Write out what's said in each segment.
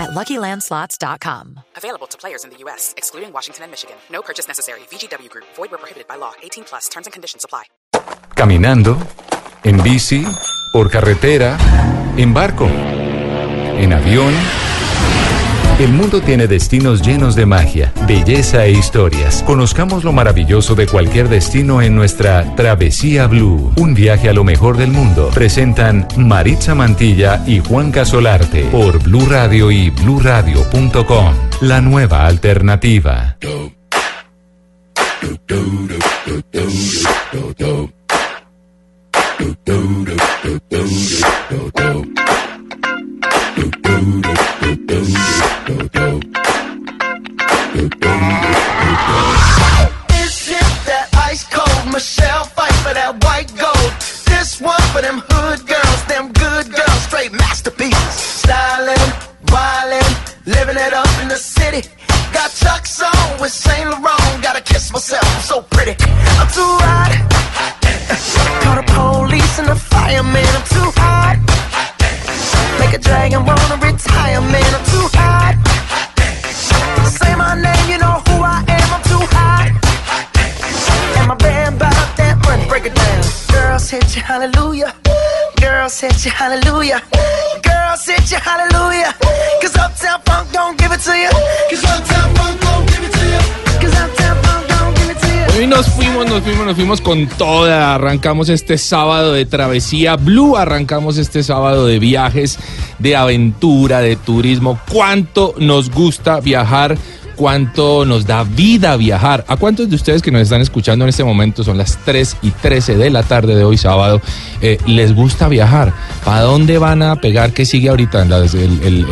at LuckyLandSlots.com. Available to players in the U.S., excluding Washington and Michigan. No purchase necessary. VGW Group. Void where prohibited by law. 18 plus. Terms and conditions apply. Caminando, en bici, por carretera, en barco, en avión. El mundo tiene destinos llenos de magia, belleza e historias. Conozcamos lo maravilloso de cualquier destino en nuestra Travesía Blue. Un viaje a lo mejor del mundo. Presentan Maritza Mantilla y Juan Casolarte por Blue Radio y bluradio.com. La nueva alternativa. This hit that ice cold Michelle fight for that white gold. This one for them hood girls, them good girls, straight masterpieces. Styling, living it up in the city. Got Chuck's on with Saint Laurent. Gotta kiss myself, I'm so pretty. I'm too hot. Nos fuimos, nos fuimos, con toda. Arrancamos este sábado de travesía Blue, arrancamos este sábado de viajes, de aventura, de turismo. ¿Cuánto nos gusta viajar? ¿Cuánto nos da vida viajar? ¿A cuántos de ustedes que nos están escuchando en este momento, son las 3 y 13 de la tarde de hoy sábado, eh, les gusta viajar? ¿Para dónde van a pegar? ¿Qué sigue ahorita? La,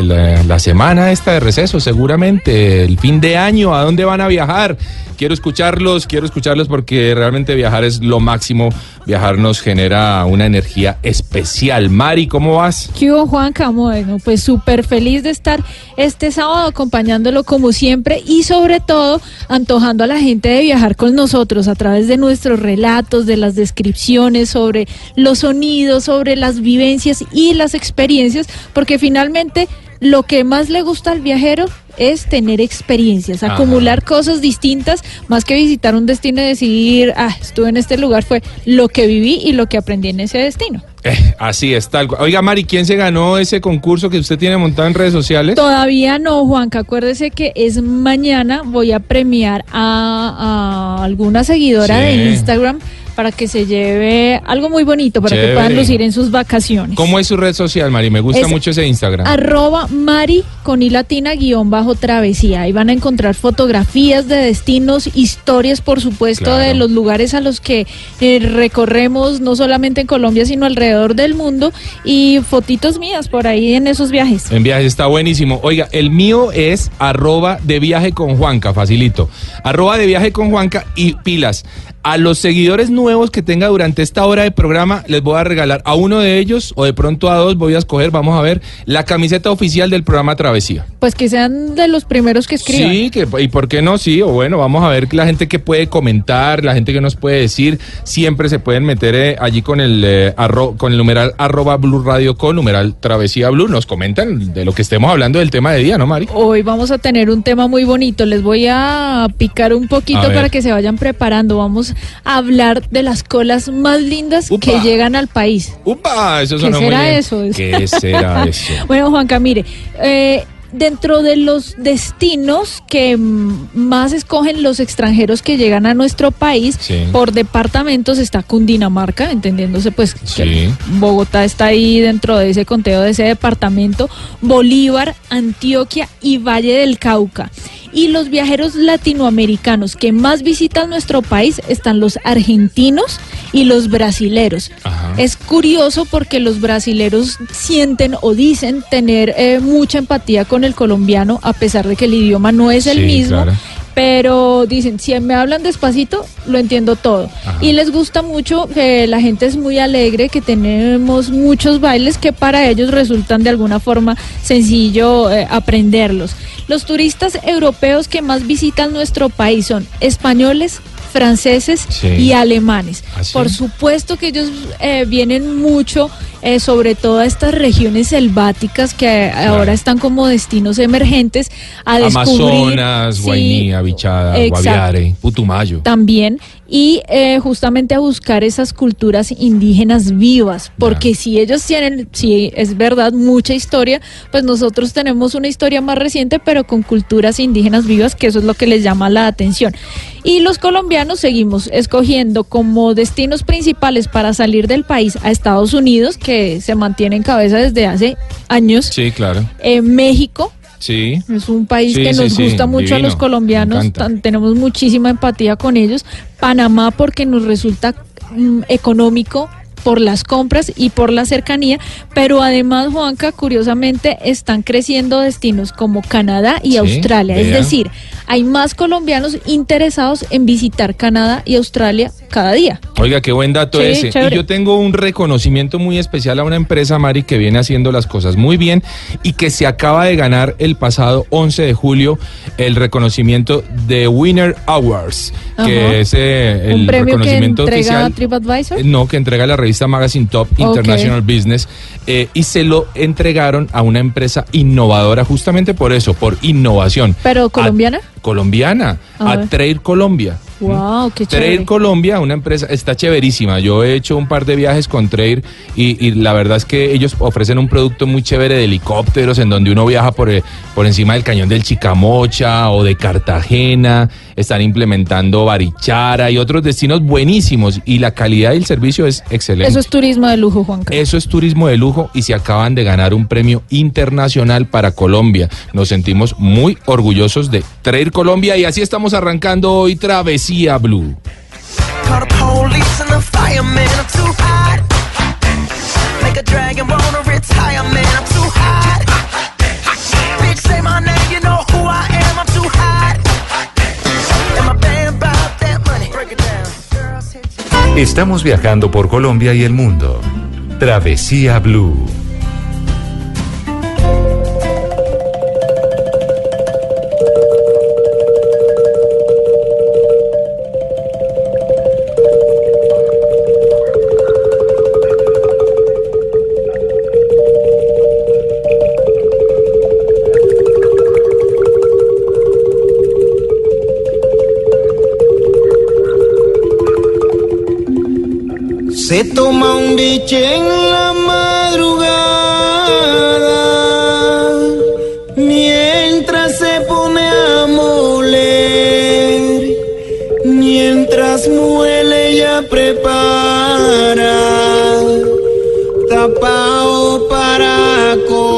la- la semana esta de receso, seguramente, el fin de año, ¿a dónde van a viajar? Quiero escucharlos, quiero escucharlos porque realmente viajar es lo máximo. Viajar nos genera una energía especial. Mari, ¿cómo vas? ¿Qué hubo, Juanca? Bueno, pues súper feliz de estar este sábado acompañándolo como siempre y sobre todo antojando a la gente de viajar con nosotros a través de nuestros relatos, de las descripciones sobre los sonidos, sobre las vivencias y las experiencias, porque finalmente lo que más le gusta al viajero es tener experiencias, Ajá. acumular cosas distintas, más que visitar un destino y decir, ah, estuve en este lugar, fue lo que viví y lo que aprendí en ese destino. Eh, así es, tal cual. Oiga, Mari, ¿quién se ganó ese concurso que usted tiene montado en redes sociales? Todavía no, Juanca. Acuérdese que es mañana. Voy a premiar a, a alguna seguidora Sí. de Instagram para que se lleve algo muy bonito para Chévere. que puedan lucir en sus vacaciones. ¿Cómo es su red social, Mari? Me gusta Es mucho ese Instagram. Arroba Mari con i latina guion bajo travesía. Ahí van a encontrar fotografías de destinos, historias, por supuesto, Claro. de los lugares a los que eh, recorremos, no solamente en Colombia, sino alrededor del mundo, y fotitos mías por ahí en esos viajes. En viajes está buenísimo. Oiga, el mío es arroba de viaje con Juanca, facilito. Arroba de viaje con Juanca y pilas. A los seguidores nuevos que tenga durante esta hora de programa, les voy a regalar a uno de ellos o de pronto a dos, voy a escoger, vamos a ver, la camiseta oficial del programa Travesía. Pues que sean de los primeros que escriban. Sí, que, y por qué no, sí, o bueno, vamos a ver la gente que puede comentar, la gente que nos puede decir, siempre se pueden meter eh, allí con el eh, arro- con el numeral arroba Blue Radio con numeral Travesía Blue, nos comentan de lo que estemos hablando del tema de día, ¿no, Mari? Hoy vamos a tener un tema muy bonito. Les voy a picar un poquito para que se vayan preparando. Vamos a hablar de las colas más lindas Upa. que llegan al país. ¡Upa! Eso ¿Qué será eso? ¿Qué será eso? Bueno, Juanca, mire, eh, dentro de los destinos que más escogen los extranjeros que llegan a nuestro país, Sí. por departamentos está Cundinamarca, entendiéndose pues Sí. que Bogotá está ahí dentro de ese conteo de ese departamento, Bolívar, Antioquia y Valle del Cauca. Y los viajeros latinoamericanos que más visitan nuestro país están los argentinos y los brasileros. Ajá. Es curioso porque los brasileros sienten o dicen tener eh, mucha empatía con el colombiano a pesar de que el idioma no es el Sí, mismo. claro. Pero dicen, si me hablan despacito, lo entiendo todo. Y les gusta mucho que la gente es muy alegre, que tenemos muchos bailes que para ellos resultan de alguna forma sencillo eh, aprenderlos. Los turistas europeos que más visitan nuestro país son españoles, franceses Sí. y alemanes. ¿Ah, sí? Por supuesto que ellos eh, vienen mucho, eh, sobre todo a estas regiones selváticas que ahora están como destinos emergentes, a descubrir. Amazonas, Sí, Guainía, Bichada, exacto. Guaviare, Putumayo. También, y eh, justamente a buscar esas culturas indígenas vivas, porque si ellos tienen, si es verdad, mucha historia, pues nosotros tenemos una historia más reciente, pero con culturas indígenas vivas, que eso es lo que les llama la atención. Y los colombianos seguimos escogiendo como destinos principales para salir del país a Estados Unidos, que se mantiene en cabeza desde hace años, Sí, claro. eh, México, Sí. es un país Sí, que nos sí, gusta mucho a los colombianos, tan- tenemos muchísima empatía con ellos. Panamá porque nos resulta mm, económico por las compras y por la cercanía, pero además, Juanca, curiosamente están creciendo destinos como Canadá y Sí, Australia. Es decir, hay más colombianos interesados en visitar Canadá y Australia cada día. Oiga, qué buen dato Sí, ese. chévere. Y yo tengo un reconocimiento muy especial a una empresa, Mari, que viene haciendo las cosas muy bien y que se acaba de ganar el pasado 11 de julio el reconocimiento de Winner Awards, Ajá. que es eh, el un premio que reconocimiento entrega oficial. TripAdvisor. Eh, No, que entrega la revista Magazine Top. International Business eh, y se lo entregaron a una empresa innovadora justamente por eso, por innovación. ¿Pero A- colombiana? colombiana, A a, Colombia. Wow, qué Trail chévere. Colombia, una empresa, está chéverísima. Yo he hecho un par de viajes con Trail y, y la verdad es que ellos ofrecen un producto muy chévere de helicópteros en donde uno viaja por, eh, por encima del cañón del Chicamocha o de Cartagena. Están implementando Barichara y otros destinos buenísimos y la calidad del servicio es excelente. Eso es turismo de lujo, Juanca. Eso es turismo de lujo y se acaban de ganar un premio internacional para Colombia. Nos sentimos muy orgullosos de Trail Colombia y así estamos arrancando hoy Blue. Estamos viajando por Colombia y el mundo. Travesía Blue. Se toma un biche en la madrugada mientras se pone a moler, mientras muele ya prepara tapao para comer.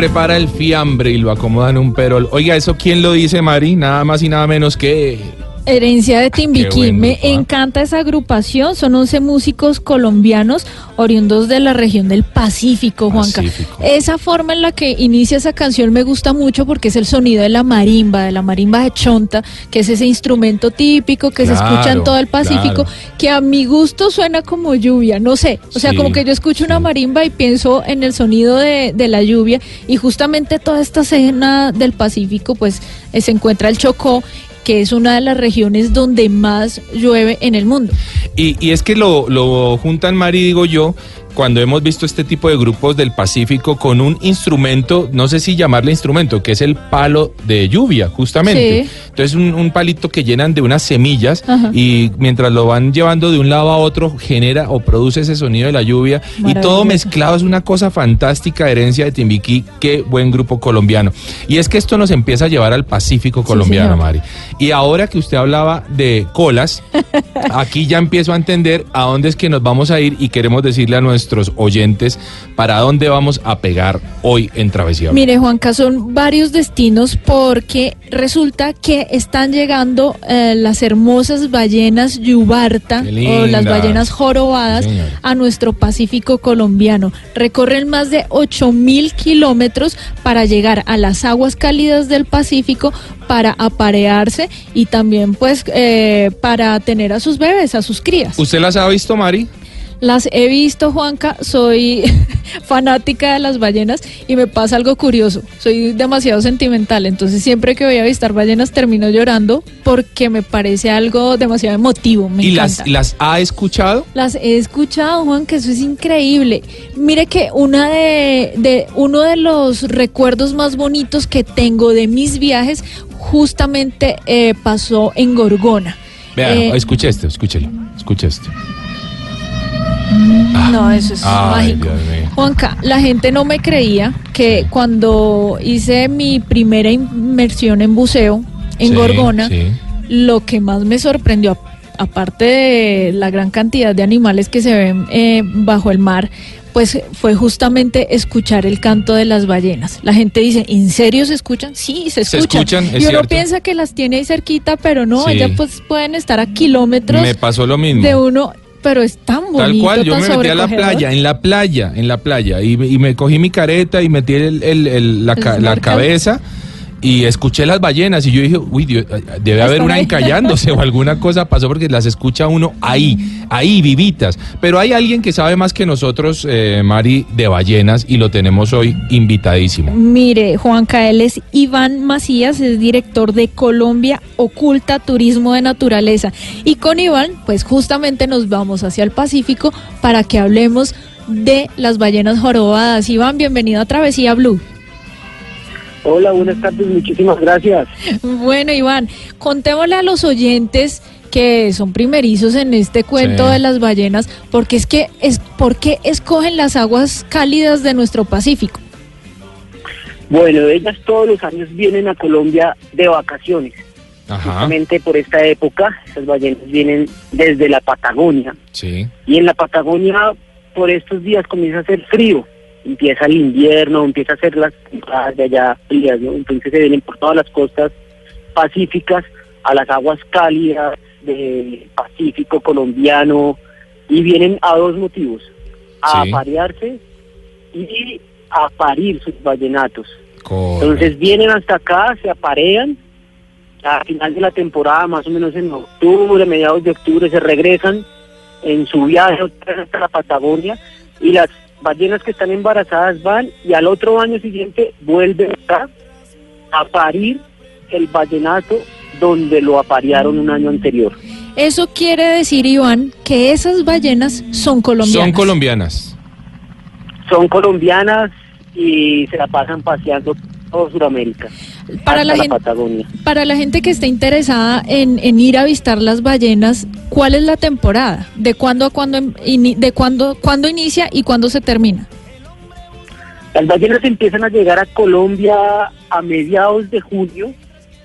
Prepara el fiambre y lo acomoda en un perol. Oiga, ¿eso quién lo dice, Mari? Nada más y nada menos que... Herencia de Ah, Timbiquí. Me encanta esa agrupación. Son 11 músicos colombianos oriundos de la región del Pacífico, Juanca. Pacífico. Esa forma en la que inicia esa canción me gusta mucho porque es el sonido de la marimba, de la marimba de chonta, que es ese instrumento típico que se escucha en todo el Pacífico, claro. que a mi gusto suena como lluvia. No sé. O sea, Sí, como que yo escucho una sí. marimba y pienso en el sonido de, de la lluvia. Y justamente toda esta escena del Pacífico, pues eh, se encuentra el Chocó que es una de las regiones donde más llueve en el mundo. Y, y es que lo, lo juntan, Mari, digo yo, cuando hemos visto este tipo de grupos del Pacífico con un instrumento, no sé si llamarle instrumento, que es el palo de lluvia, justamente. Sí. Entonces, un, un palito que llenan de unas semillas Ajá. y mientras lo van llevando de un lado a otro, genera o produce ese sonido de la lluvia. Y todo mezclado es una cosa fantástica, herencia de Timbiquí, qué buen grupo colombiano. Y es que esto nos empieza a llevar al Pacífico colombiano, señor. Mari. Y ahora que usted hablaba de colas, aquí ya empiezo a entender a dónde es que nos vamos a ir y queremos decirle a nuestros nuestros oyentes para dónde vamos a pegar hoy en Travesía. Mire, Juanca, son varios destinos porque resulta que están llegando eh, las hermosas ballenas yubarta o las ballenas jorobadas Sí, a nuestro Pacífico colombiano. Recorren más de 8 mil kilómetros para llegar a las aguas cálidas del Pacífico para aparearse y también pues eh, para tener a sus bebés, a sus crías. ¿Usted las ha visto, Mari? Las he visto, Juanca, soy fanática de las ballenas y me pasa algo curioso. Soy demasiado sentimental, entonces siempre que voy a visitar ballenas termino llorando porque me parece algo demasiado emotivo. Me ¿Y encanta. las, las ha escuchado? Las he escuchado, Juan, que eso es increíble. Mire que una de, de uno de los recuerdos más bonitos que tengo de mis viajes justamente eh, pasó en Gorgona. Vea, Eh, escuche esto, escúchelo, escuche esto. No, eso es Ay, mágico. Juanca, la gente no me creía que cuando hice mi primera inmersión en buceo en Sí, Gorgona, sí. lo que más me sorprendió, aparte de la gran cantidad de animales que se ven eh, bajo el mar, pues fue justamente escuchar el canto de las ballenas. La gente dice, ¿en serio se escuchan? Sí, se Se escuchan. escuchan, es y uno cierto. piensa que las tiene ahí cerquita, pero no, Sí. ellas pues pueden estar a kilómetros Me pasó lo mismo. de uno, pero es tan bonito. Tal cual, yo tan me metí a la playa, en la playa, en la playa, y, me- y me cogí mi careta y metí el- el- el- la, cabeza y escuché las ballenas y yo dije, uy, Dios, debe haber una encallándose o alguna cosa pasó porque las escucha uno ahí, ahí vivitas. Pero hay alguien que sabe más que nosotros, eh, Mari, de ballenas y lo tenemos hoy invitadísimo. Mire, Juanca, él es Iván Macías, es director de Colombia Oculta Turismo de Naturaleza. Y con Iván, pues justamente nos vamos hacia el Pacífico para que hablemos de las ballenas jorobadas. Iván, bienvenido a Travesía Blue. Hola, buenas tardes, muchísimas gracias. Bueno, Iván, contémosle a los oyentes que son primerizos en este cuento Sí. de las ballenas, porque es que es ¿por qué escogen las aguas cálidas de nuestro Pacífico? Bueno, ellas todos los años vienen a Colombia de vacaciones. Ajá, Justamente por esta época, esas ballenas vienen desde la Patagonia. sí, Y en la Patagonia, por estos días comienza a hacer frío. Empieza el invierno, empieza a hacer las temporadas de allá frías, ¿no? Entonces se vienen por todas las costas pacíficas a las aguas cálidas del Pacífico colombiano y vienen a dos motivos, a Sí. aparearse y a parir sus vallenatos. Entonces vienen hasta acá, se aparean, a final de la temporada, más o menos en octubre, mediados de octubre, se regresan en su viaje hasta la Patagonia y las ballenas que están embarazadas van y al otro año siguiente vuelven acá a parir el vallenato donde lo aparearon un año anterior. Eso quiere decir, Iván, que esas ballenas son colombianas. Son colombianas. Son colombianas y se la pasan paseando todo Sudamérica, Para la la, gente- Patagonia. Para la gente que esté interesada en, en ir a avistar las ballenas, ¿cuál es la temporada? ¿De cuándo a cuándo, em- de cuándo, cuándo inicia y cuándo se termina? Las ballenas empiezan a llegar a Colombia a mediados de junio,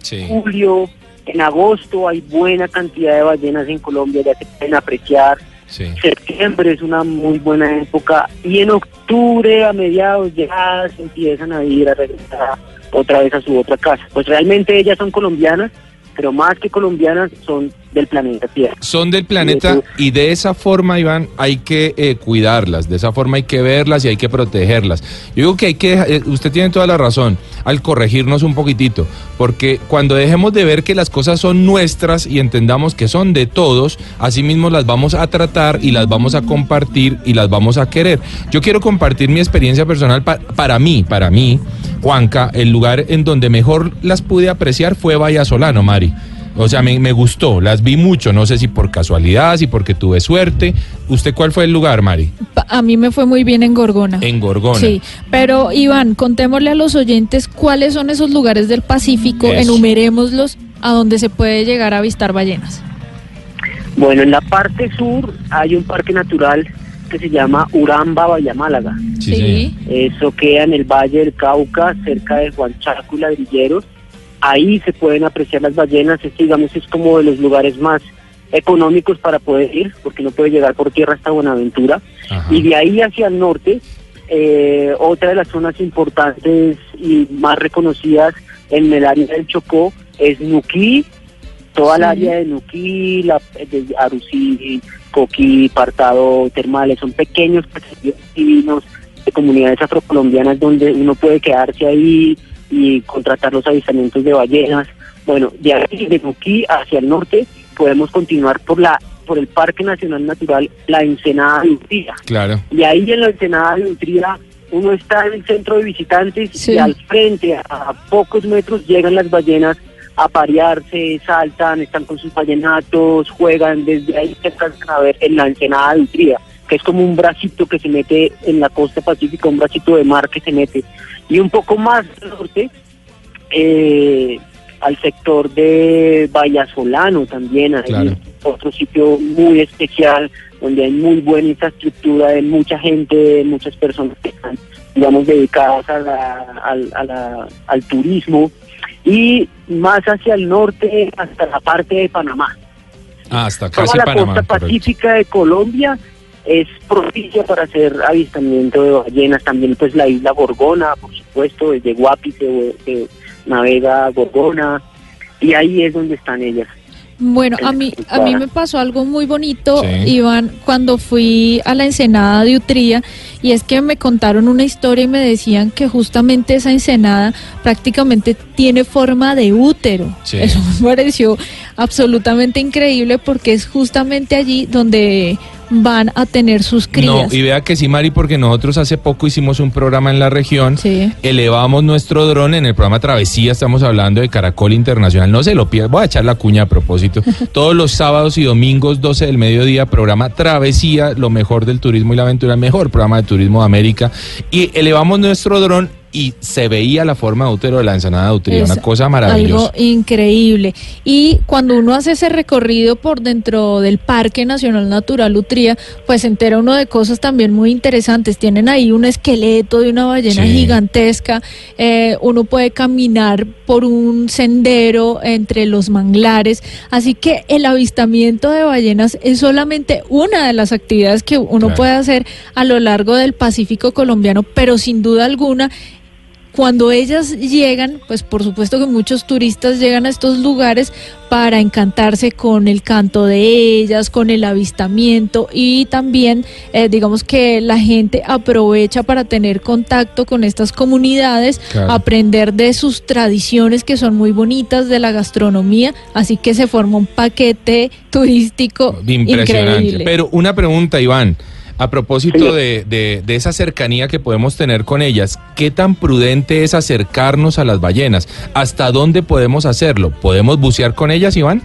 Sí. julio, en agosto hay buena cantidad de ballenas en Colombia, ya se pueden apreciar. Sí. Septiembre es una muy buena época y en octubre a mediados ya se empiezan a ir a regresar otra vez a su otra casa. Pues realmente ellas son colombianas, pero más que colombianas son del planeta Tierra. Son del planeta y de esa forma, Iván, hay que eh, cuidarlas, de esa forma hay que verlas y hay que protegerlas. Yo digo que hay que, eh, usted tiene toda la razón al corregirnos un poquitito, porque cuando dejemos de ver que las cosas son nuestras y entendamos que son de todos, así mismo las vamos a tratar y las vamos a compartir y las vamos a querer. Yo quiero compartir mi experiencia personal pa- para mí, para mí, Juanca, el lugar en donde mejor las pude apreciar fue Vallasolano, Mari. O sea, me, me gustó, las vi mucho, no sé si por casualidad, si porque tuve suerte. ¿Usted cuál fue el lugar, Mari? A mí me fue muy bien en Gorgona. En Gorgona. Sí, pero Iván, contémosle a los oyentes cuáles son esos lugares del Pacífico, Eso. enumerémoslos a donde se puede llegar a avistar ballenas. Bueno, en la parte sur hay un parque natural que se llama Uramba Vallamálaga. Sí, señor. Eso queda en el Valle del Cauca, cerca de Juan Chaco y Ladrilleros. Ahí se pueden apreciar las ballenas. Este, digamos, es como de los lugares más económicos para poder ir, porque no puede llegar por tierra hasta Buenaventura. Ajá. Y de ahí hacia el norte, eh, otra de las zonas importantes y más reconocidas en el área del Chocó es Nuquí, toda la Sí. área de Nuquí, la, de Arusí, Coquí, Partado, Termales, son pequeños divinos de comunidades afrocolombianas donde uno puede quedarse ahí y contratar los avistamientos de ballenas. Bueno, de aquí, de Nuquí hacia el norte, podemos continuar por la por el Parque Nacional Natural La Ensenada de Utría. Claro. Y ahí en la Ensenada de Utría uno está en el centro de visitantes Sí. y al frente, a pocos metros, llegan las ballenas a parearse, saltan, están con sus ballenatos, juegan, desde ahí se alcanzan a ver en la Ensenada de Utría, que es como un bracito que se mete en la costa pacífica, un bracito de mar que se mete. Y un poco más al norte, eh, al sector de Vallasolano también, hay Claro. otro sitio muy especial donde hay muy buena infraestructura de mucha gente, de muchas personas que están, digamos, dedicadas a la- al, a la- al turismo y más hacia el norte hasta la parte de Panamá. Ah, hasta Toda la Panamá. costa correcto. pacífica de Colombia es propicia para hacer avistamiento de ballenas. También pues la isla Gorgona, por supuesto, desde Guapi se, se navega Gorgona y ahí es donde están ellas. Bueno, a mí, a mí me pasó algo muy bonito, Sí. Iván, cuando fui a la ensenada de Utría, y es que me contaron una historia y me decían que justamente esa ensenada prácticamente tiene forma de útero. Sí. Eso me pareció absolutamente increíble porque es justamente allí donde van a tener sus No, crías. y vea que sí, Mari, porque nosotros hace poco hicimos un programa en la región. Sí. Elevamos nuestro dron en el programa Travesía, estamos hablando de Caracol Internacional. No se lo pierda, voy a echar la cuña a propósito. Todos los sábados y domingos, 12 del mediodía, programa Travesía, lo mejor del turismo y la aventura, el mejor programa de turismo de América. Y elevamos nuestro dron y se veía la forma de útero de la ensenada de Utría, Es una cosa maravillosa. Algo increíble. Y cuando uno hace ese recorrido por dentro del Parque Nacional Natural Utría, pues se entera uno de cosas también muy interesantes. Tienen ahí un esqueleto de una ballena Sí. gigantesca. eh, uno puede caminar por un sendero entre los manglares. Así que el avistamiento de ballenas es solamente una de las actividades que uno Claro. puede hacer a lo largo del Pacífico colombiano, pero sin duda alguna cuando ellas llegan, pues por supuesto que muchos turistas llegan a estos lugares para encantarse con el canto de ellas, con el avistamiento y también eh, digamos que la gente aprovecha para tener contacto con estas comunidades, Claro. aprender de sus tradiciones que son muy bonitas, de la gastronomía, así que se forma un paquete turístico Impresionante. increíble. Pero una pregunta, Iván. A propósito de, de- de esa cercanía que podemos tener con ellas, ¿qué tan prudente es acercarnos a las ballenas? ¿Hasta dónde podemos hacerlo? ¿Podemos bucear con ellas, Iván?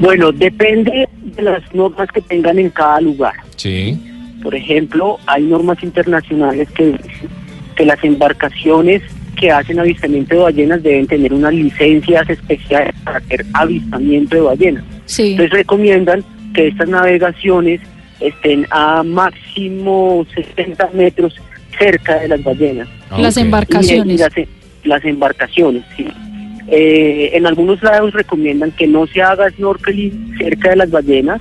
Bueno, depende de las normas que tengan en cada lugar. Sí. Por ejemplo, hay normas internacionales que dicen que las embarcaciones que hacen avistamiento de ballenas deben tener unas licencias especiales para hacer avistamiento de ballenas. sí. Entonces recomiendan que estas navegaciones estén a máximo 60 metros cerca de las ballenas. Ah, Las embarcaciones. Y, y las, las embarcaciones, sí. Eh, en algunos lados recomiendan que no se haga snorkeling cerca de las ballenas,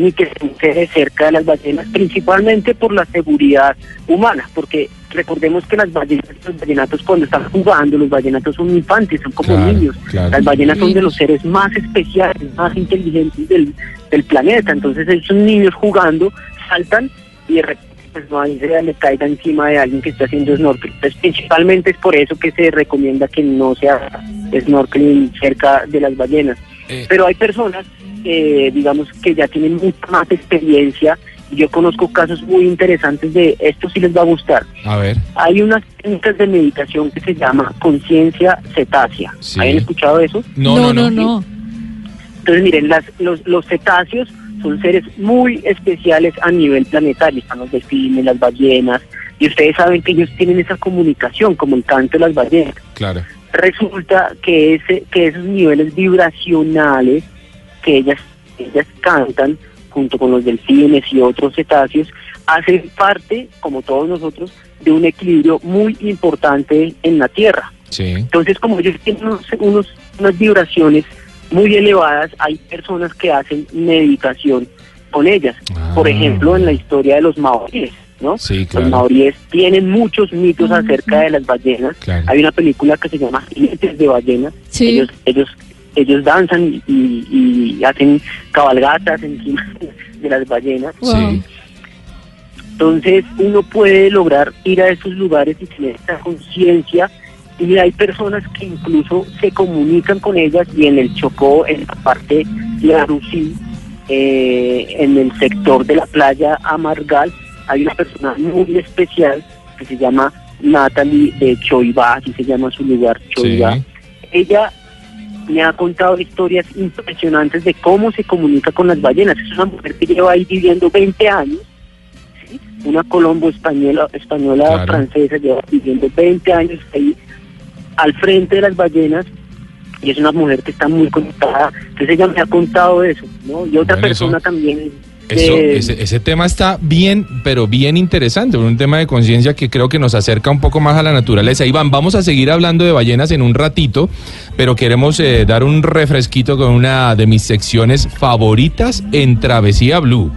ni que se bucee cerca de las ballenas, principalmente por la seguridad humana, porque recordemos que las ballenas, los ballenatos cuando están jugando, los ballenatos son infantes, son como Claro, niños. claro. Las ballenas son de los seres más especiales, más inteligentes del, del planeta, entonces esos niños jugando saltan y de repente pues no hay idea le caiga encima de alguien que está haciendo snorkeling. Entonces principalmente es por eso que se recomienda que no se haga snorkeling cerca de las ballenas. Eh, Pero hay personas, eh, digamos, que ya tienen mucha más experiencia. y Yo conozco casos muy interesantes de esto sí les va a gustar. a ver. Hay unas técnicas de meditación que se llama conciencia cetácea. Sí. ¿Habían escuchado eso? No, no, no. no. Entonces, miren, las, los, los cetáceos son seres muy especiales a nivel planetario. Están los delfines, las ballenas, y ustedes saben que ellos tienen esa comunicación, como el canto de las ballenas. Claro. Resulta que, ese, que esos niveles vibracionales que ellas, ellas cantan junto con los delfines y otros cetáceos hacen parte, como todos nosotros, de un equilibrio muy importante en la Tierra. Sí. Entonces, como ellos tienen unos, unos- unas vibraciones muy elevadas, hay personas que hacen meditación con ellas. Por Ah. ejemplo, en la historia de los maoríes, ¿no? Sí, claro. Los maoríes tienen muchos mitos acerca de las ballenas. Claro. Hay una película que se llama Jinetes de ballenas. Sí. Ellos, ellos, ellos danzan y, y hacen cabalgatas encima de las ballenas. Sí. Entonces uno puede lograr ir a esos lugares y tener esa conciencia y hay personas que incluso se comunican con ellas y en el Chocó, en la parte de Arusí, eh, en el sector de la playa Amargal, hay una persona muy especial que se llama Natalie de Choibá, así se llama su lugar, Choibá. Sí. Ella me ha contado historias impresionantes de cómo se comunica con las ballenas. Es una mujer que lleva ahí viviendo 20 años, ¿sí? una colombo española, española Claro. francesa, lleva viviendo 20 años ahí al frente de las ballenas y es una mujer que está muy conectada. Entonces ella me ha contado eso, ¿no? Y otra Bueno, persona eso- también. Eso, ese, ese tema está bien, pero bien interesante, un tema de conciencia que creo que nos acerca un poco más a la naturaleza. Iván, vamos a seguir hablando de ballenas en un ratito, pero queremos eh, dar un refresquito con una de mis secciones favoritas en Travesía Blue.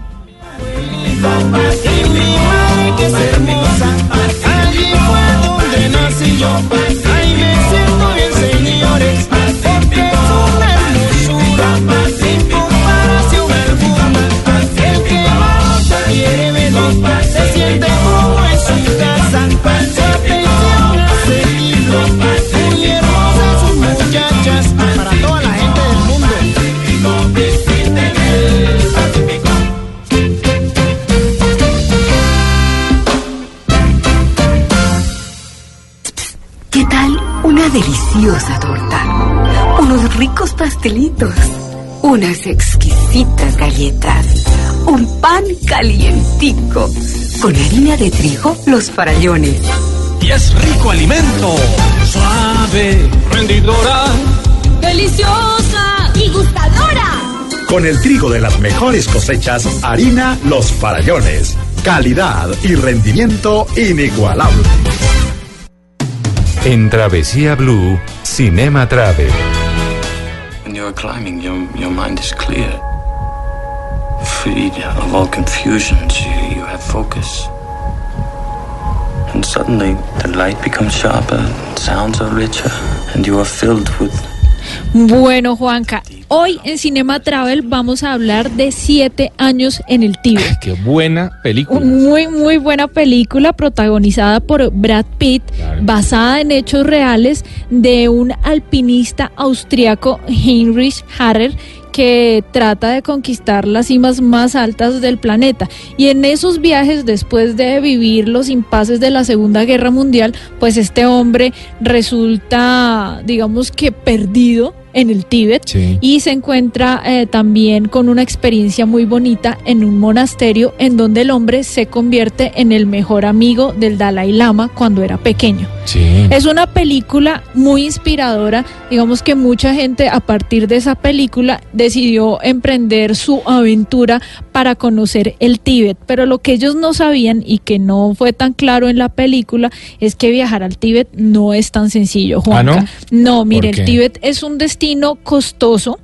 Deliciosa torta? Unos ricos pastelitos, unas exquisitas galletas, un pan calientico, con harina de trigo, los farallones. Y es rico alimento, suave, rendidora. ¡Deliciosa! y gustadora. Con el trigo de las mejores cosechas, harina Los Farallones. Calidad y rendimiento inigualable. En Travesía Blue, Cinema Travel. When you're climbing, your, your mind is clear. Freed of all confusions, you, you have focus. And suddenly, the light becomes sharper, sounds are richer, and you are filled with Bueno, Juanca, hoy en Cinema Travel vamos a hablar de siete años en el Tíbet. Qué buena película. Muy, muy buena película protagonizada por Brad Pitt, basada en hechos reales de un alpinista austriaco, Heinrich Harrer, que trata de conquistar las cimas más altas del planeta. Y en esos viajes, después de vivir los impases de la Segunda Guerra Mundial, pues este hombre resulta, digamos que perdido en el Tíbet Sí. y se encuentra eh, también con una experiencia muy bonita en un monasterio en donde el hombre se convierte en el mejor amigo del Dalai Lama cuando era pequeño. Sí. Es una película muy inspiradora, digamos que mucha gente a partir de esa película decidió emprender su aventura para conocer el Tíbet, pero lo que ellos no sabían y que no fue tan claro en la película es que viajar al Tíbet no es tan sencillo, Juanca. ¿Ah, no? mire, el Tíbet es un destino costoso.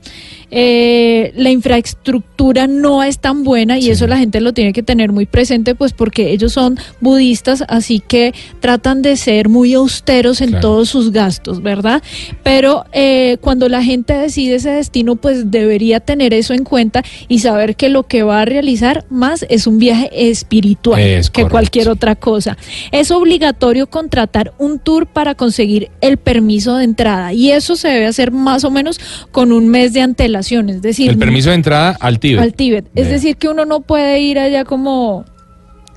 Eh, la infraestructura no es tan buena y eso la gente lo tiene que tener muy presente pues porque ellos son budistas así que tratan de ser muy austeros en Claro. todos sus gastos verdad pero eh, cuando la gente decide ese destino pues debería tener eso en cuenta y saber que lo que va a realizar más es un viaje espiritual Es que correcto. cualquier otra cosa es obligatorio contratar un tour para conseguir el permiso de entrada y eso se debe hacer más o menos con un mes de antelación es decir El permiso de entrada al Tíbet. al Tíbet. Es decir, que uno no puede ir allá como,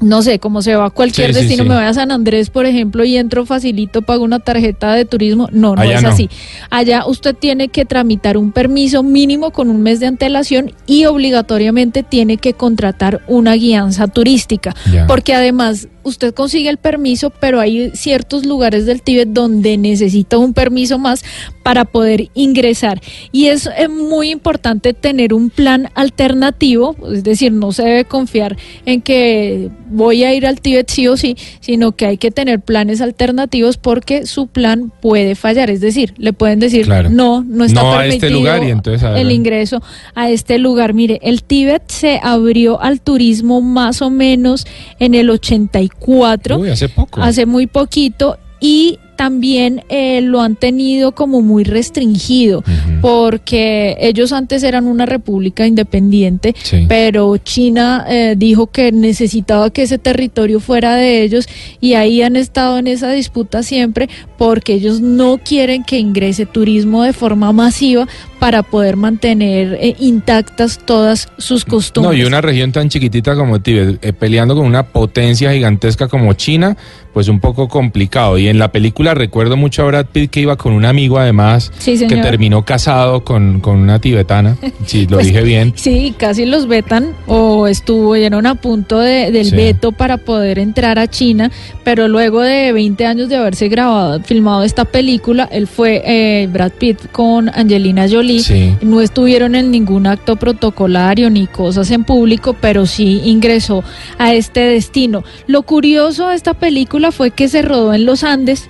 no sé, como se va a cualquier Sí, destino, sí. me voy a San Andrés, por ejemplo, y entro facilito, pago una tarjeta de turismo. No, no Allá es no. así. Allá usted tiene que tramitar un permiso mínimo con un mes de antelación y obligatoriamente tiene que contratar una guianza turística. Ya. Porque además usted consigue el permiso, pero hay ciertos lugares del Tíbet donde necesita un permiso más para poder ingresar. Y es eh, muy importante tener un plan alternativo, es decir, no se debe confiar en que voy a ir al Tíbet sí o sí, sino que hay que tener planes alternativos porque su plan puede fallar. Es decir, le pueden decir, Claro. no, no está No a permitido este lugar y entonces el ingreso a este lugar. Mire, el Tíbet se abrió al turismo más o menos en el 84 Uy, hace poco. hace muy poquito y también eh, lo han tenido como muy restringido porque ellos antes eran una república independiente Sí. pero China eh, dijo que necesitaba que ese territorio fuera de ellos y ahí han estado en esa disputa siempre porque ellos no quieren que ingrese turismo de forma masiva para poder mantener eh, intactas todas sus No, costumbres. y una región tan chiquitita como Tíbet, eh, peleando con una potencia gigantesca como China, pues un poco complicado. Y en la película recuerdo mucho a Brad Pitt que iba con un amigo además, Sí, que terminó casado con, con una tibetana, si lo Pues, dije bien. Sí, casi los vetan o estuvieron a punto de- del Sí. veto para poder entrar a China, pero luego de 20 años de haberse grabado, filmado esta película, él fue eh, Brad Pitt con Angelina Jolie. Sí. No estuvieron en ningún acto protocolario ni cosas en público, pero sí ingresó a este destino. Lo curioso de esta película fue que se rodó en los Andes.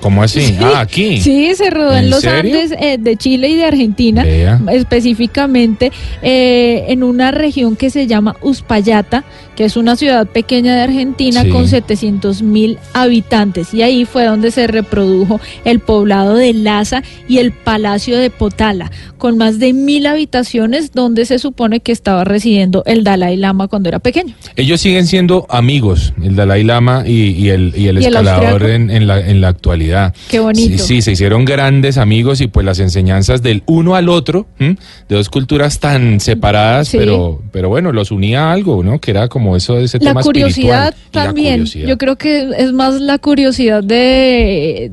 ¿Cómo así? Ah, aquí. Sí, se rodó en, ¿En los serio? Andes eh, de Chile y de Argentina, Vea. específicamente eh, en una región que se llama Uspallata, que es una ciudad pequeña de Argentina Sí. con 700 mil habitantes. Y ahí fue donde se reprodujo el poblado de Laza y el Palacio de Potala, con más de mil habitaciones donde se supone que estaba residiendo el Dalai Lama cuando era pequeño. Ellos siguen siendo amigos, el Dalai Lama y, y el, y el ¿Y el escalador austriaco? en, en la, en la actualidad. Qué bonito. Sí, sí, se hicieron grandes amigos y pues las enseñanzas del uno al otro, ¿m? de dos culturas tan separadas, Sí. pero, pero bueno, los unía a algo, ¿no? Que era como eso ese La tema curiosidad espiritual. Y la también, curiosidad. yo creo que es más la curiosidad de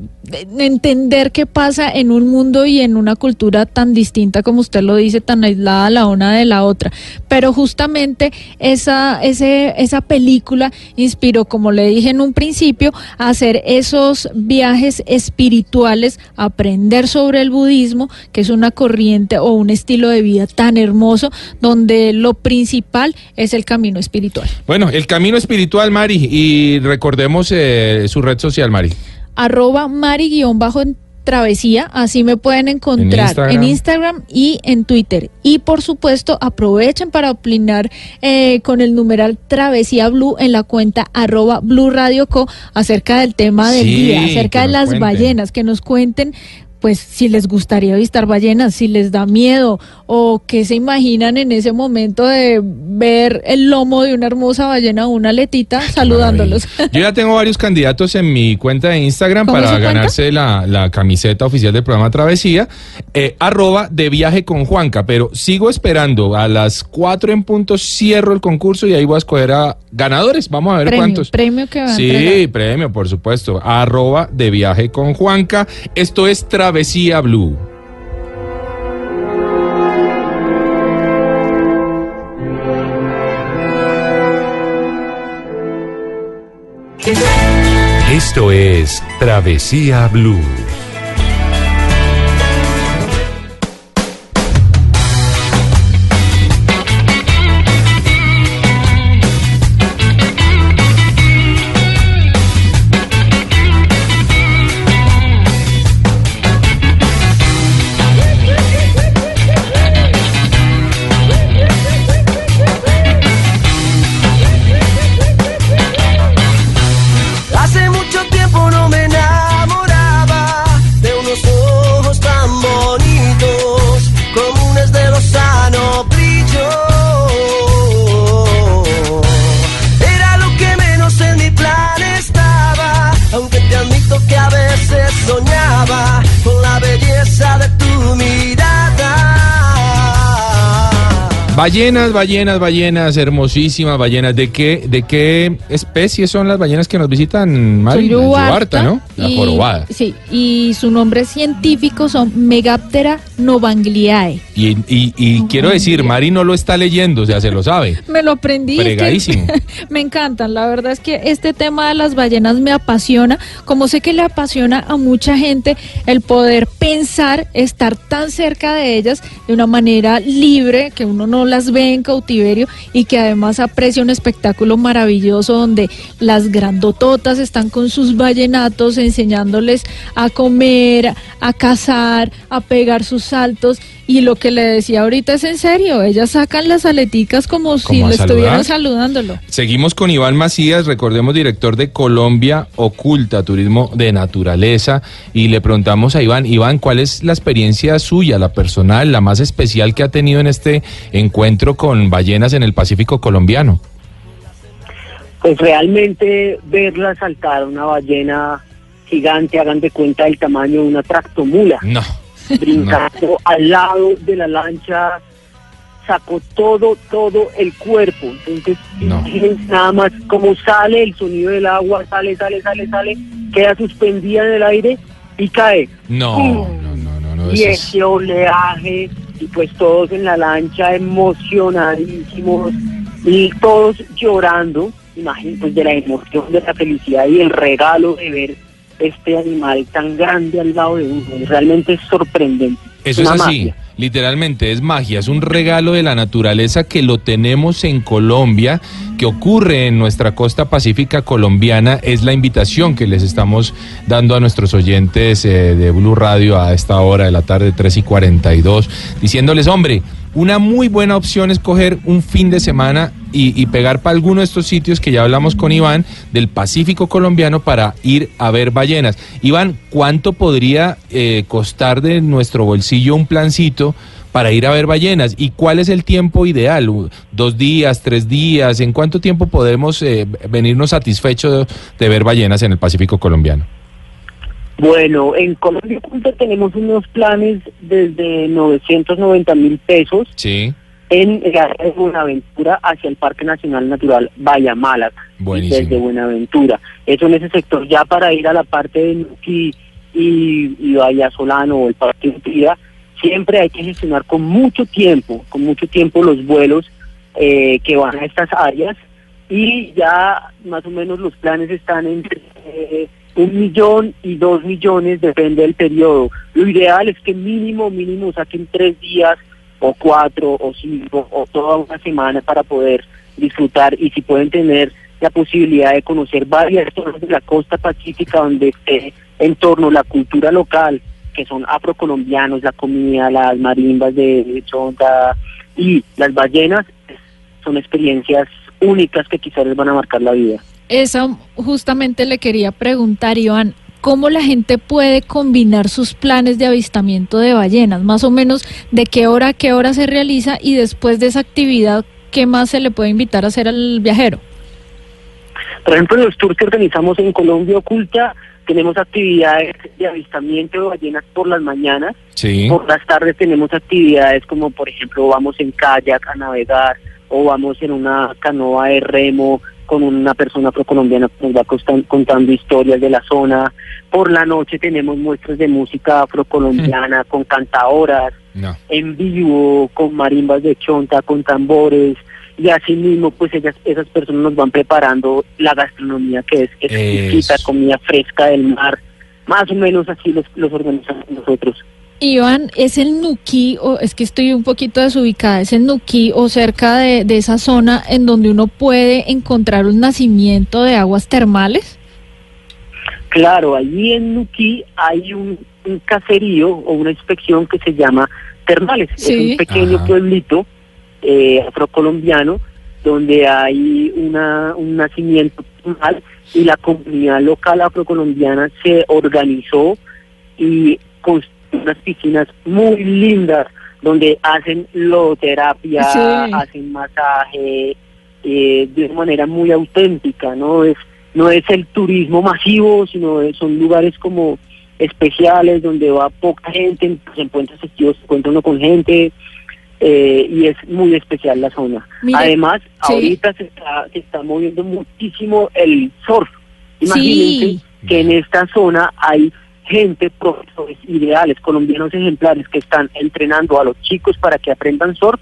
entender qué pasa en un mundo y en una cultura tan distinta como usted lo dice, tan aislada la una de la otra. Pero justamente esa, ese, esa película inspiró, como le dije en un principio, a hacer esos viajes espirituales, aprender sobre el budismo, que es una corriente o un estilo de vida tan hermoso, donde lo principal es el camino espiritual. Bueno, el camino espiritual, Mari, y recordemos eh, su red social, Mari. Arroba mari-bajo en travesía, así me pueden encontrar Instagram. en Instagram y en Twitter. Y por supuesto, aprovechen para opinar eh, con el numeral Travesía Blue en la cuenta arroba Blue Radio Co acerca del tema del Sí, día, acerca de las cuenten. ballenas, que nos cuenten pues si les gustaría avistar ballenas, si les da miedo o qué se imaginan en ese momento de ver el lomo de una hermosa ballena o una letita saludándolos. Yo ya tengo varios candidatos en mi cuenta de Instagram ¿Cómo es para ganarse la, la camiseta oficial del programa Travesía, eh, arroba de viaje con Juanca, pero sigo esperando, a las 4 en punto cierro el concurso y ahí voy a escoger a ganadores, vamos a ver premio, cuántos. premio que va a Sí, entregar. premio, por supuesto. Arroba de viaje con Juanca. Esto es Travesía Blue. Esto es Travesía Blue. Ballenas, ballenas, ballenas, hermosísimas ballenas. ¿De qué, de qué especies son las ballenas que nos visitan, Mari? La yubarta ¿no? La y- jorobada. Sí, y su nombre científico son Megaptera novangliae. Y, y- y quiero decir, Mari no lo está leyendo, o sea, se lo sabe. Me lo aprendí. Fregadísimo. me encantan. La verdad es que este tema de las ballenas me apasiona. Como sé que le apasiona a mucha gente el poder pensar, estar tan cerca de ellas de una manera libre, que uno no las ve en cautiverio y que además aprecia un espectáculo maravilloso donde las grandototas están con sus vallenatos enseñándoles a comer, a cazar, a pegar sus saltos. Y lo que le decía ahorita es en serio, ellas sacan las aleticas como, si le estuvieran saludándolo. Seguimos con Iván Macías, recordemos director de Colombia Oculta, Turismo de Naturaleza, y le preguntamos a Iván, Iván, ¿cuál es la experiencia suya, la personal, la más especial que ha tenido en este encuentro con ballenas en el Pacífico colombiano? Pues realmente verla saltar una ballena gigante, hagan de cuenta del tamaño de una tractomula. No. brincando al lado de la lancha, sacó todo, todo el cuerpo. Entonces, imagínense nada más cómo sale el sonido del agua, sale, sale, sale, sale, queda suspendida en el aire y cae. No, no, no, no, no, y es- ese oleaje, y pues todos en la lancha emocionadísimos, y todos llorando, imagínense, pues de la emoción, de la felicidad y el regalo de ver este animal tan grande al lado de uno. Realmente es sorprendente. Eso es así, magia. literalmente es magia, es un regalo de la naturaleza que lo tenemos en Colombia, que ocurre en nuestra costa pacífica colombiana, es la invitación que les estamos dando a nuestros oyentes eh, de Blue Radio a esta hora de la tarde, 3 y 42, diciéndoles, hombre, una muy buena opción es coger un fin de semana y, pegar para alguno de estos sitios que ya hablamos con Iván del Pacífico colombiano para ir a ver ballenas. Iván, ¿cuánto podría eh, costar de nuestro bolsillo un plancito para ir a ver ballenas? ¿Y cuál es el tiempo ideal? ¿Dos días, tres días? ¿En cuánto tiempo podemos eh, venirnos satisfechos de ver ballenas en el Pacífico colombiano? Bueno, en Colombia tenemos unos planes desde 990 mil pesos Sí, en de Buenaventura hacia el Parque Nacional Natural buenísimo. desde Buenaventura. Eso en ese sector. Ya para ir a la parte de Nuquí y, y Bahía Solano o el Parque Nutrida, siempre hay que gestionar con mucho tiempo, con mucho tiempo los vuelos eh, que van a estas áreas y ya más o menos los planes están entre eh, un millón y dos millones, depende del periodo. Lo ideal es que mínimo, mínimo saquen tres días o cuatro o cinco o toda una semana para poder disfrutar y si pueden tener la posibilidad de conocer varias zonas de la costa pacífica donde esté en torno a la cultura local, que son afrocolombianos, la comida, las marimbas de chonta y las ballenas, son experiencias únicas que quizás les van a marcar la vida. Esa justamente le quería preguntar, Iván, ¿cómo la gente puede combinar sus planes de avistamiento de ballenas? Más o menos de qué hora a qué hora se realiza y después de esa actividad, ¿qué más se le puede invitar a hacer al viajero? Por ejemplo, en los tours que organizamos en Colombia Oculta, tenemos actividades de avistamiento de ballenas por las mañanas. Sí. Por las tardes tenemos actividades como, por ejemplo, vamos en kayak a navegar o vamos en una canoa de remo con una persona afrocolombiana que nos va contando historias de la zona. Por la noche tenemos muestras de música afrocolombiana con cantaoras No. en vivo, con marimbas de chonta, con tambores, y así mismo pues ellas, esas personas nos van preparando la gastronomía que es exquisita, Eso. comida fresca del mar, más o menos así los, los organizamos nosotros. Iván, ¿es el Nuquí, o es que estoy un poquito desubicada, es el Nuquí o cerca de, de esa zona en donde uno puede encontrar un nacimiento de aguas termales? Claro, allí en Nuquí hay un, un caserío o una inspección que se llama Termales, Sí. es un pequeño Ajá. pueblito eh, afrocolombiano donde hay una, un nacimiento termal y la comunidad local afrocolombiana se organizó y construyó unas piscinas muy lindas donde hacen logoterapia, Sí. hacen masaje eh, de una manera muy auténtica, ¿no? Es, no es el turismo masivo, sino son lugares como especiales donde va poca gente, se encuentra se encuentra uno con gente eh, y es muy especial la zona. Mire, Además, sí. ahorita se está, se está moviendo muchísimo el surf. Imagínense Sí. que en esta zona hay gente, profesores ideales, colombianos ejemplares que están entrenando a los chicos para que aprendan surf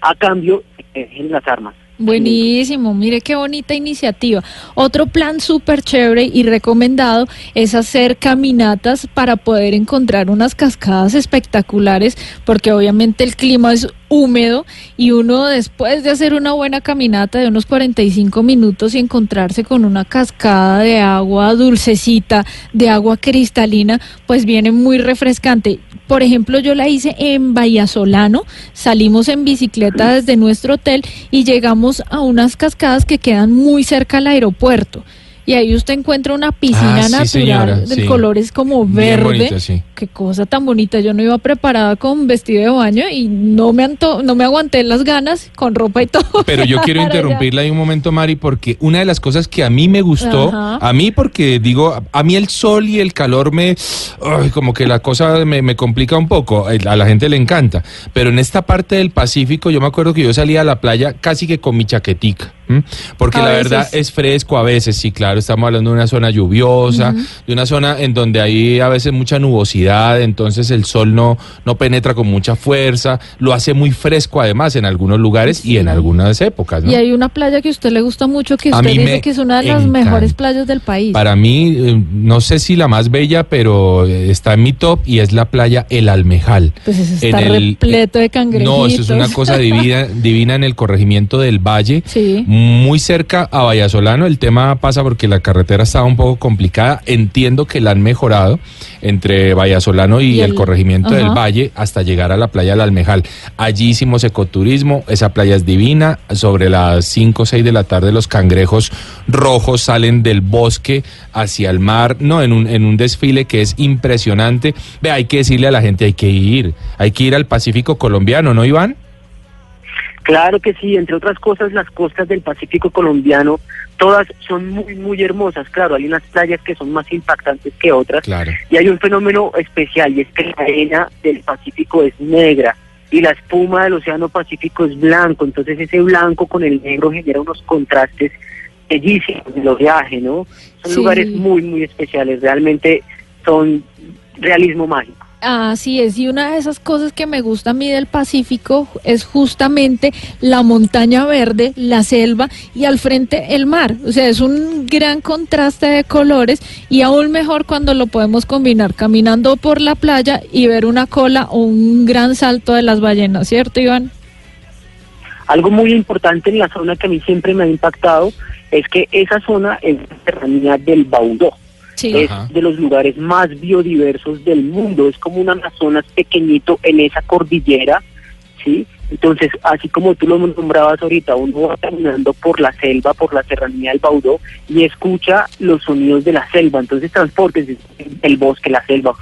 a cambio de que dejen las armas. Buenísimo, mire qué bonita iniciativa. Otro plan súper chévere y recomendado es hacer caminatas para poder encontrar unas cascadas espectaculares, porque obviamente el clima es húmedo y uno después de hacer una buena caminata de unos 45 minutos y encontrarse con una cascada de agua dulcecita, de agua cristalina, pues viene muy refrescante. Por ejemplo, yo la hice en Vallasolano, salimos en bicicleta desde nuestro hotel y llegamos a unas cascadas que quedan muy cerca al aeropuerto. Y ahí usted encuentra una piscina Ah, sí, natural, señora, del sí. color es como verde. bonito, sí. Qué cosa tan bonita. Yo no iba preparada con vestido de baño y no me anto no me aguanté las ganas con ropa y todo. Pero yo quiero interrumpirla ahí un momento, Mari, porque una de las cosas que a mí me gustó, Ajá. a mí porque digo, a- a mí el sol y el calor me, ay, como que la cosa me, me complica un poco, eh, a la gente le encanta, pero en esta parte del Pacífico yo me acuerdo que yo salía a la playa casi que con mi chaquetica, porque A la veces. verdad es fresco a veces, sí, claro, estamos hablando de una zona lluviosa, de una zona en donde hay a veces mucha nubosidad, entonces el sol no, no penetra con mucha fuerza, lo hace muy fresco además en algunos lugares y en algunas épocas, ¿no? Y hay una playa que a usted le gusta mucho que A usted dice que es una de las encanta. mejores playas del país. Para mí, eh, no sé si la más bella, pero eh, está en mi top y es la playa El Almejal. Pues eso En está el- repleto de cangrejitos. No, eso es una cosa divina, divina en el corregimiento del Valle, Sí. muy cerca a Vallasolano. El tema pasa porque la carretera estaba un poco complicada. Entiendo que la han mejorado entre Vallasolano y, Y el, el- corregimiento del. Valle hasta llegar a la playa del Almejal. Allí hicimos ecoturismo, esa playa es divina. Sobre las 5 o 6 de la tarde los cangrejos rojos salen del bosque hacia el mar, no, en un, en un desfile que es impresionante. Ve, hay que decirle a la gente, hay que ir, hay que ir al Pacífico colombiano, ¿no, Iván? Claro que sí, entre otras cosas, las costas del Pacífico colombiano, todas son muy, muy hermosas. Claro, hay unas playas que son más impactantes que otras. Claro. Y hay un fenómeno especial, y es que la arena del Pacífico es negra y la espuma del Océano Pacífico es blanco. Entonces, ese blanco con el negro genera unos contrastes bellísimos del oleaje, ¿no? Son Sí. lugares muy, muy especiales. Realmente son realismo mágico. Así es, y una de esas cosas que me gusta a mí del Pacífico es justamente la montaña verde, la selva y al frente el mar. O sea, es un gran contraste de colores y aún mejor cuando lo podemos combinar caminando por la playa y ver una cola o un gran salto de las ballenas, ¿cierto, Iván? Algo muy importante en la zona que a mí siempre me ha impactado es que esa zona es la del Baudó. Sí. Es de los lugares más biodiversos del mundo. Es como un Amazonas pequeñito en esa cordillera, ¿sí? Entonces, así como tú lo nombrabas ahorita, uno va caminando por la selva, por la serranía del Baudó y escucha los sonidos de la selva. Entonces, transportes el bosque, la selva.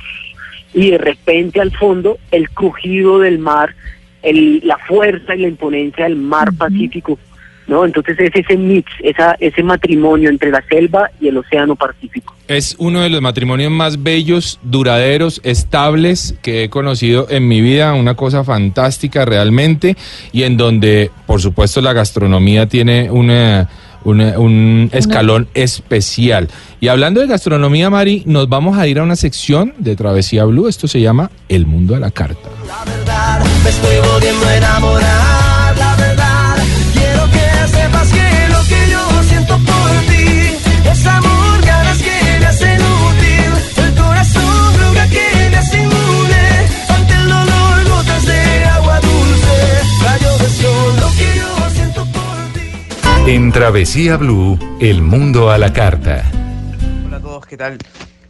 Y de repente al fondo, el crujido del mar, el, la fuerza y la imponencia del mar Pacífico. ¿No? Entonces es ese mix, esa, ese matrimonio entre la selva y el océano Pacífico. Es uno de los matrimonios más bellos, duraderos, estables que he conocido en mi vida, una cosa fantástica realmente, y en donde, por supuesto, la gastronomía tiene una, una- un escalón especial. Y hablando de gastronomía, Mari, nos vamos a ir a una sección de Travesía Blue, esto se llama El Mundo a la Carta. Me estoy volviendo a enamorar, sepas que lo que yo siento por ti es amor, ganas que me hacen útil. El corazón droga que me hace inmune ante el dolor, gotas de agua dulce. Rayo de sol, lo que yo siento por ti. En Travesía Blue, El Mundo a la Carta. Hola a todos, ¿qué tal?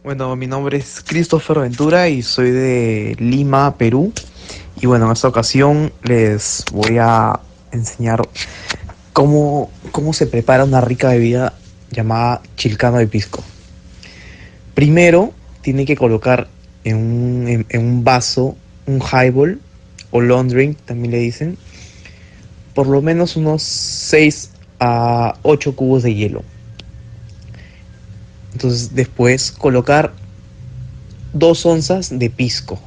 Bueno, mi nombre es Christopher Ventura y soy de Lima, Perú. Y bueno, en esta ocasión les voy a enseñar cómo, cómo se prepara una rica bebida llamada chilcano de pisco. Primero, tiene que colocar en un, en- un vaso un highball o long drink, también le dicen, por lo menos unos 6 a 8 cubos de hielo. Entonces después colocar dos onzas de pisco.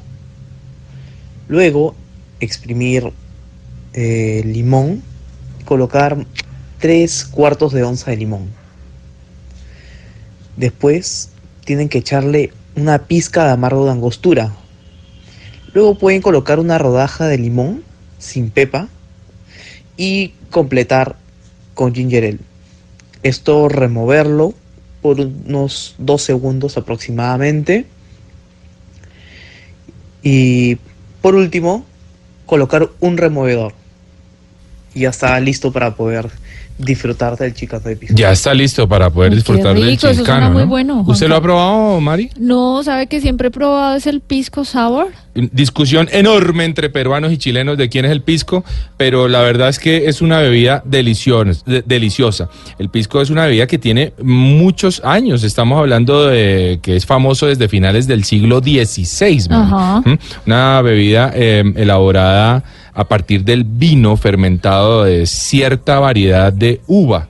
Luego exprimir eh, limón. Colocar tres cuartos de onza de limón. Después tienen que echarle una pizca de amargo de angostura. Luego pueden colocar una rodaja de limón sin pepa y completar con ginger ale. Esto removerlo por unos dos segundos aproximadamente. Y por último, colocar un removedor. Ya está listo para poder disfrutar del chicano de pisco. Ya está listo para poder Uy, disfrutar del rico, eso suena chilcano, muy ¿no? bueno, ¿Usted lo ha probado, Mari? No, ¿sabe que siempre he probado es el pisco sour? Discusión enorme entre peruanos y chilenos de quién es el pisco, pero la verdad es que es una bebida deliciosa. de- deliciosa. El pisco es una bebida que tiene muchos años. Estamos hablando de que es famoso desde finales del siglo XVI. ¿Mm? Una bebida eh, elaborada a partir del vino fermentado de cierta variedad de uva,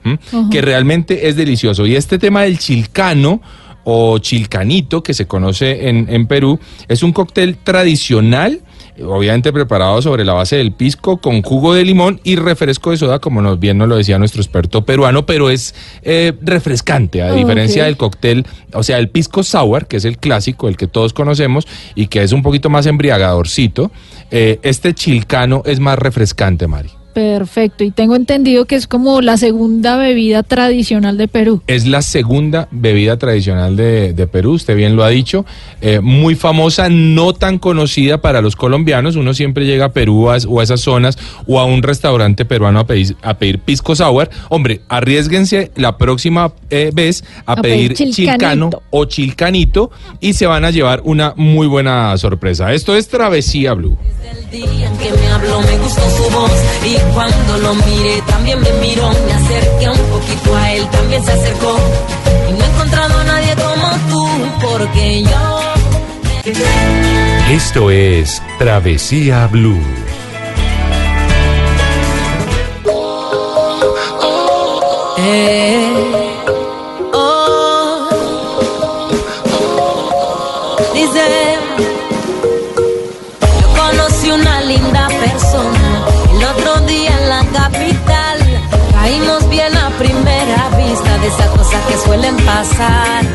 que realmente es delicioso. Y este tema del chilcano o chilcanito, que se conoce en, en Perú, es un cóctel tradicional, obviamente preparado sobre la base del pisco con jugo de limón y refresco de soda, como nos bien nos lo decía nuestro experto peruano, pero es eh, refrescante, a Ok. diferencia del cóctel, o sea, el pisco sour, que es el clásico, el que todos conocemos y que es un poquito más embriagadorcito, eh, este chilcano es más refrescante, Mari. Perfecto, y tengo entendido que es como la segunda bebida tradicional de Perú. Es la segunda bebida tradicional de, de Perú, usted bien lo ha dicho, eh, muy famosa, no tan conocida para los colombianos. Uno siempre llega a Perú a- o a esas zonas o a un restaurante peruano a pedir, a pedir pisco sour. Hombre, arriesguense la próxima eh, vez a, A pedir pedir chilcano o chilcanito y se van a llevar una muy buena sorpresa. Esto es Travesía Blue. día en que me habló me gustó su voz y cuando lo miré también me miró, me acerqué un poquito a él, también se acercó y no he encontrado a nadie como tú porque yo Esto es Travesía Blue. Eh, esas cosas que suelen pasar.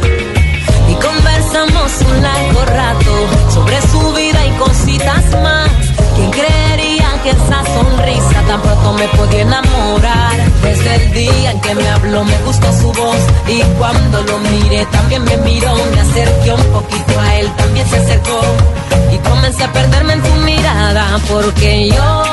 Y conversamos un largo rato sobre su vida y cositas más. ¿Quién creería que esa sonrisa tan pronto me podía enamorar? Desde el día en que me habló me gustó su voz y cuando lo miré también me miró. Me acerqué un poquito a él, también se acercó y comencé a perderme en tu mirada porque yo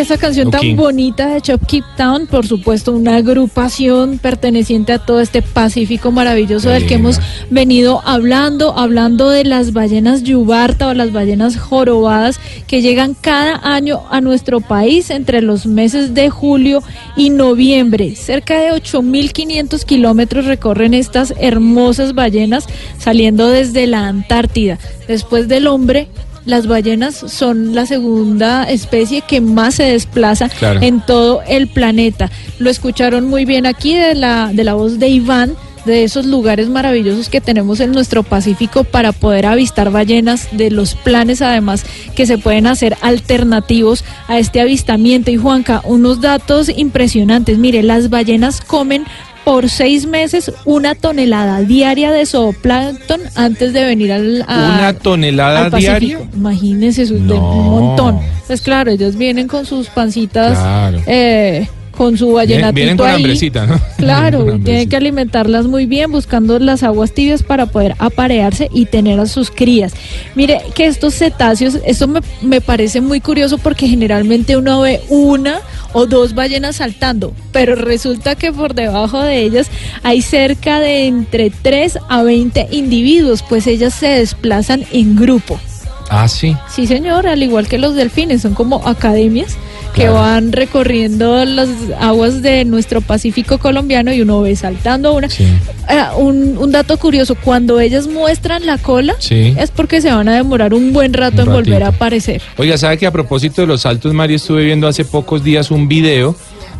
esa canción tan bonita de Chop Keep Town, por supuesto, una agrupación perteneciente a todo este Pacífico maravilloso del que hemos venido hablando, hablando de las ballenas yubarta o las ballenas jorobadas que llegan cada año a nuestro país entre los meses de julio y noviembre. Cerca de 8.500 kilómetros recorren estas hermosas ballenas saliendo desde la Antártida. Después del hombre, las ballenas son la segunda especie que más se desplaza Claro. en todo el planeta. Lo escucharon muy bien aquí de la, de la voz de Iván, de esos lugares maravillosos que tenemos en nuestro Pacífico para poder avistar ballenas, de los planes además que se pueden hacer alternativos a este avistamiento. Y Juanca, unos datos impresionantes. Mire, las ballenas comen por seis meses una tonelada diaria de zooplancton antes de venir al, a- ¿Una tonelada al diaria? Imagínense, eso es de un montón. Pues claro, ellos vienen con sus pancitas, Claro. eh, con su vallenatito Vienen con ahí. hambrecita, ¿no? Claro, con tienen que alimentarlas muy bien, buscando las aguas tibias para poder aparearse y tener a sus crías. Mire que estos cetáceos, esto me, me parece muy curioso porque generalmente uno ve una o dos ballenas saltando, pero resulta que por debajo de ellas hay cerca de entre 3 a 20 individuos, pues ellas se desplazan en grupo. Ah, sí. Sí, señor, al igual que los delfines, son como academias que van recorriendo las aguas de nuestro Pacífico colombiano y uno ve saltando una. Eh, un, un dato curioso, cuando ellas muestran la cola, Sí. es porque se van a demorar un buen rato Un en volver a aparecer. Oiga, ¿sabe que a propósito de los saltos, Mario, estuve viendo hace pocos días un video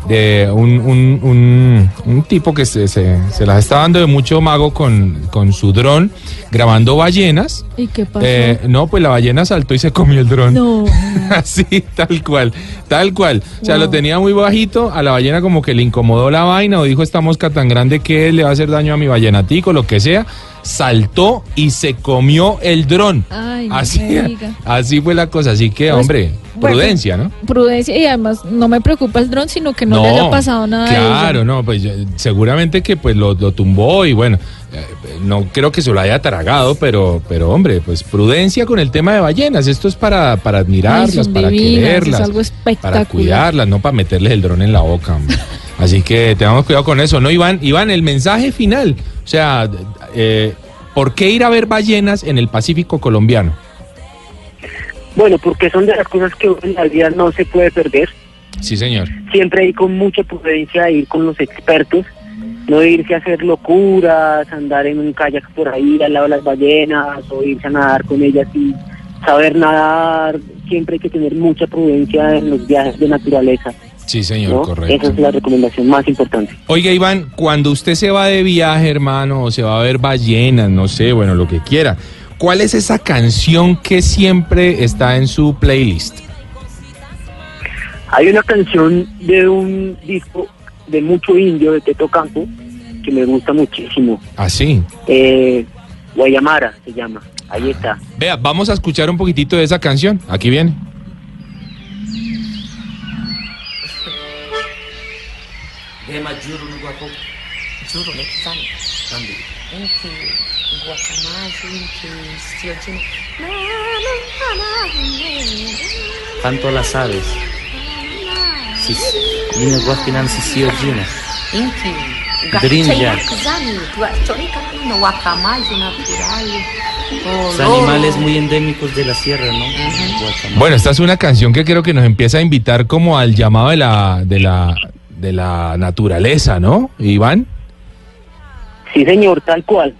de un, un- un- un tipo que se, se- se las está dando de mucho mago con, con su dron grabando ballenas. ¿Y qué pasó? Eh, no, pues la ballena saltó y se comió el dron. No. Así, tal cual, tal cual. O sea, lo tenía muy bajito, a la ballena como que le incomodó la vaina o dijo esta mosca tan grande que le va a hacer daño a mi ballenatico, lo que sea. Saltó y se comió el dron. Ay, Así, me diga. así fue la cosa. Así que, Pues, hombre, bueno, prudencia, ¿no? Prudencia y además no me preocupa el dron, sino que no, le haya pasado nada Claro, no, pues ya- seguramente que pues lo, lo tumbó y bueno, eh, no creo que se lo haya tragado, pero, pero hombre, pues prudencia con el tema de ballenas. Esto es para, para admirarlas, para divinas, quererlas, es algo para cuidarlas, no para meterles el dron en la boca. hombre. Así que tengamos cuidado con eso, ¿no, Iván? Iván, el mensaje final, o sea, eh, ¿por qué ir a ver ballenas en el Pacífico colombiano? Bueno, porque son de las cosas que en la vida no se puede perder. Sí, señor. Siempre ir con mucha prudencia, ir con los expertos, no irse a hacer locuras, andar en un kayak por ahí al lado de las ballenas o irse a nadar con ellas sin saber nadar. Siempre hay que tener mucha prudencia en los viajes de naturaleza. Sí, señor, ¿no? correcto. Esa es la recomendación más importante. Oiga, Iván, cuando usted se va de viaje, hermano, o se va a ver ballenas, no sé, bueno, lo que quiera, ¿cuál es esa canción que siempre está en su playlist? Hay una canción de un disco de mucho indio de Teto Campo que me gusta muchísimo. Así. Eh, Guayamara se llama. Ahí está. Vea, vamos a escuchar un poquitito de esa canción. Aquí viene. Rema juro no guapo. Juro, né? Sabe? Também. Entre guacamole, entre ciodina. Tanto las aves. Si, Brinja. Los animales muy endémicos de la sierra, ¿no? Bueno, esta es una canción que creo que nos empieza a invitar como al llamado de la, de la, de la naturaleza, ¿no, Iván? Sí, señor, tal cual.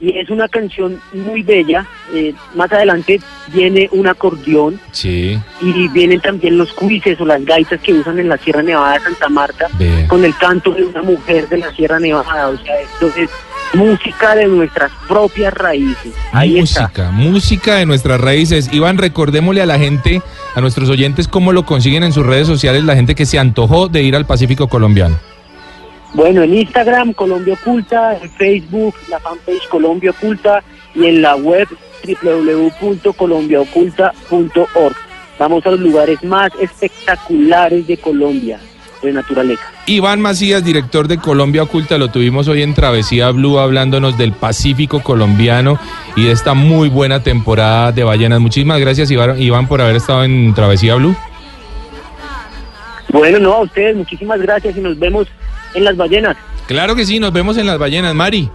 Y es una canción muy bella. Eh, más adelante viene un acordeón Sí. y vienen también los cuises o las gaitas que usan en la Sierra Nevada de Santa Marta Ve. con el canto de una mujer de la Sierra Nevada. O sea, esto es música de nuestras propias raíces. Ahí está. música, música de nuestras raíces. Iván, recordémosle a la gente, a nuestros oyentes, cómo lo consiguen en sus redes sociales, la gente que se antojó de ir al Pacífico colombiano. Bueno, en Instagram Colombia Oculta, en Facebook la fanpage Colombia Oculta y en la web www.colombiaoculta.org. Vamos a los lugares más espectaculares de Colombia, de naturaleza. Iván Macías, director de Colombia Oculta, lo tuvimos hoy en Travesía Blue hablándonos del Pacífico colombiano y de esta muy buena temporada de ballenas. Muchísimas gracias, Iván, Iván, por haber estado en Travesía Blue. Bueno, no, a ustedes muchísimas gracias y nos vemos en las ballenas. Claro que sí, nos vemos en las ballenas, Mari.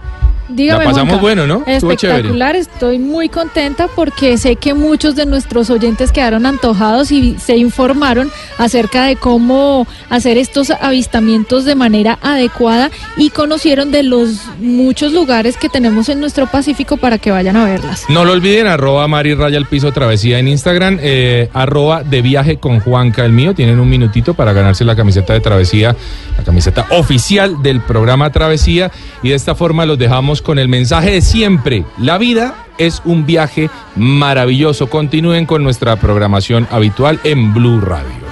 Dígame, La pasamos bueno, ¿no? Espectacular, estoy muy contenta porque sé que muchos de nuestros oyentes quedaron antojados y se informaron acerca de cómo hacer estos avistamientos de manera adecuada y conocieron de los muchos lugares que tenemos en nuestro Pacífico para que vayan a verlas. No lo olviden, arroba Mari Raya el Piso Travesía en Instagram, eh, arroba de viaje con Juanca el mío. Tienen un minutito para ganarse la camiseta de Travesía, la camiseta oficial del programa Travesía. Y de esta forma los dejamos con el mensaje de siempre. La vida es un viaje maravilloso. Continúen con nuestra programación habitual en Blue Radio.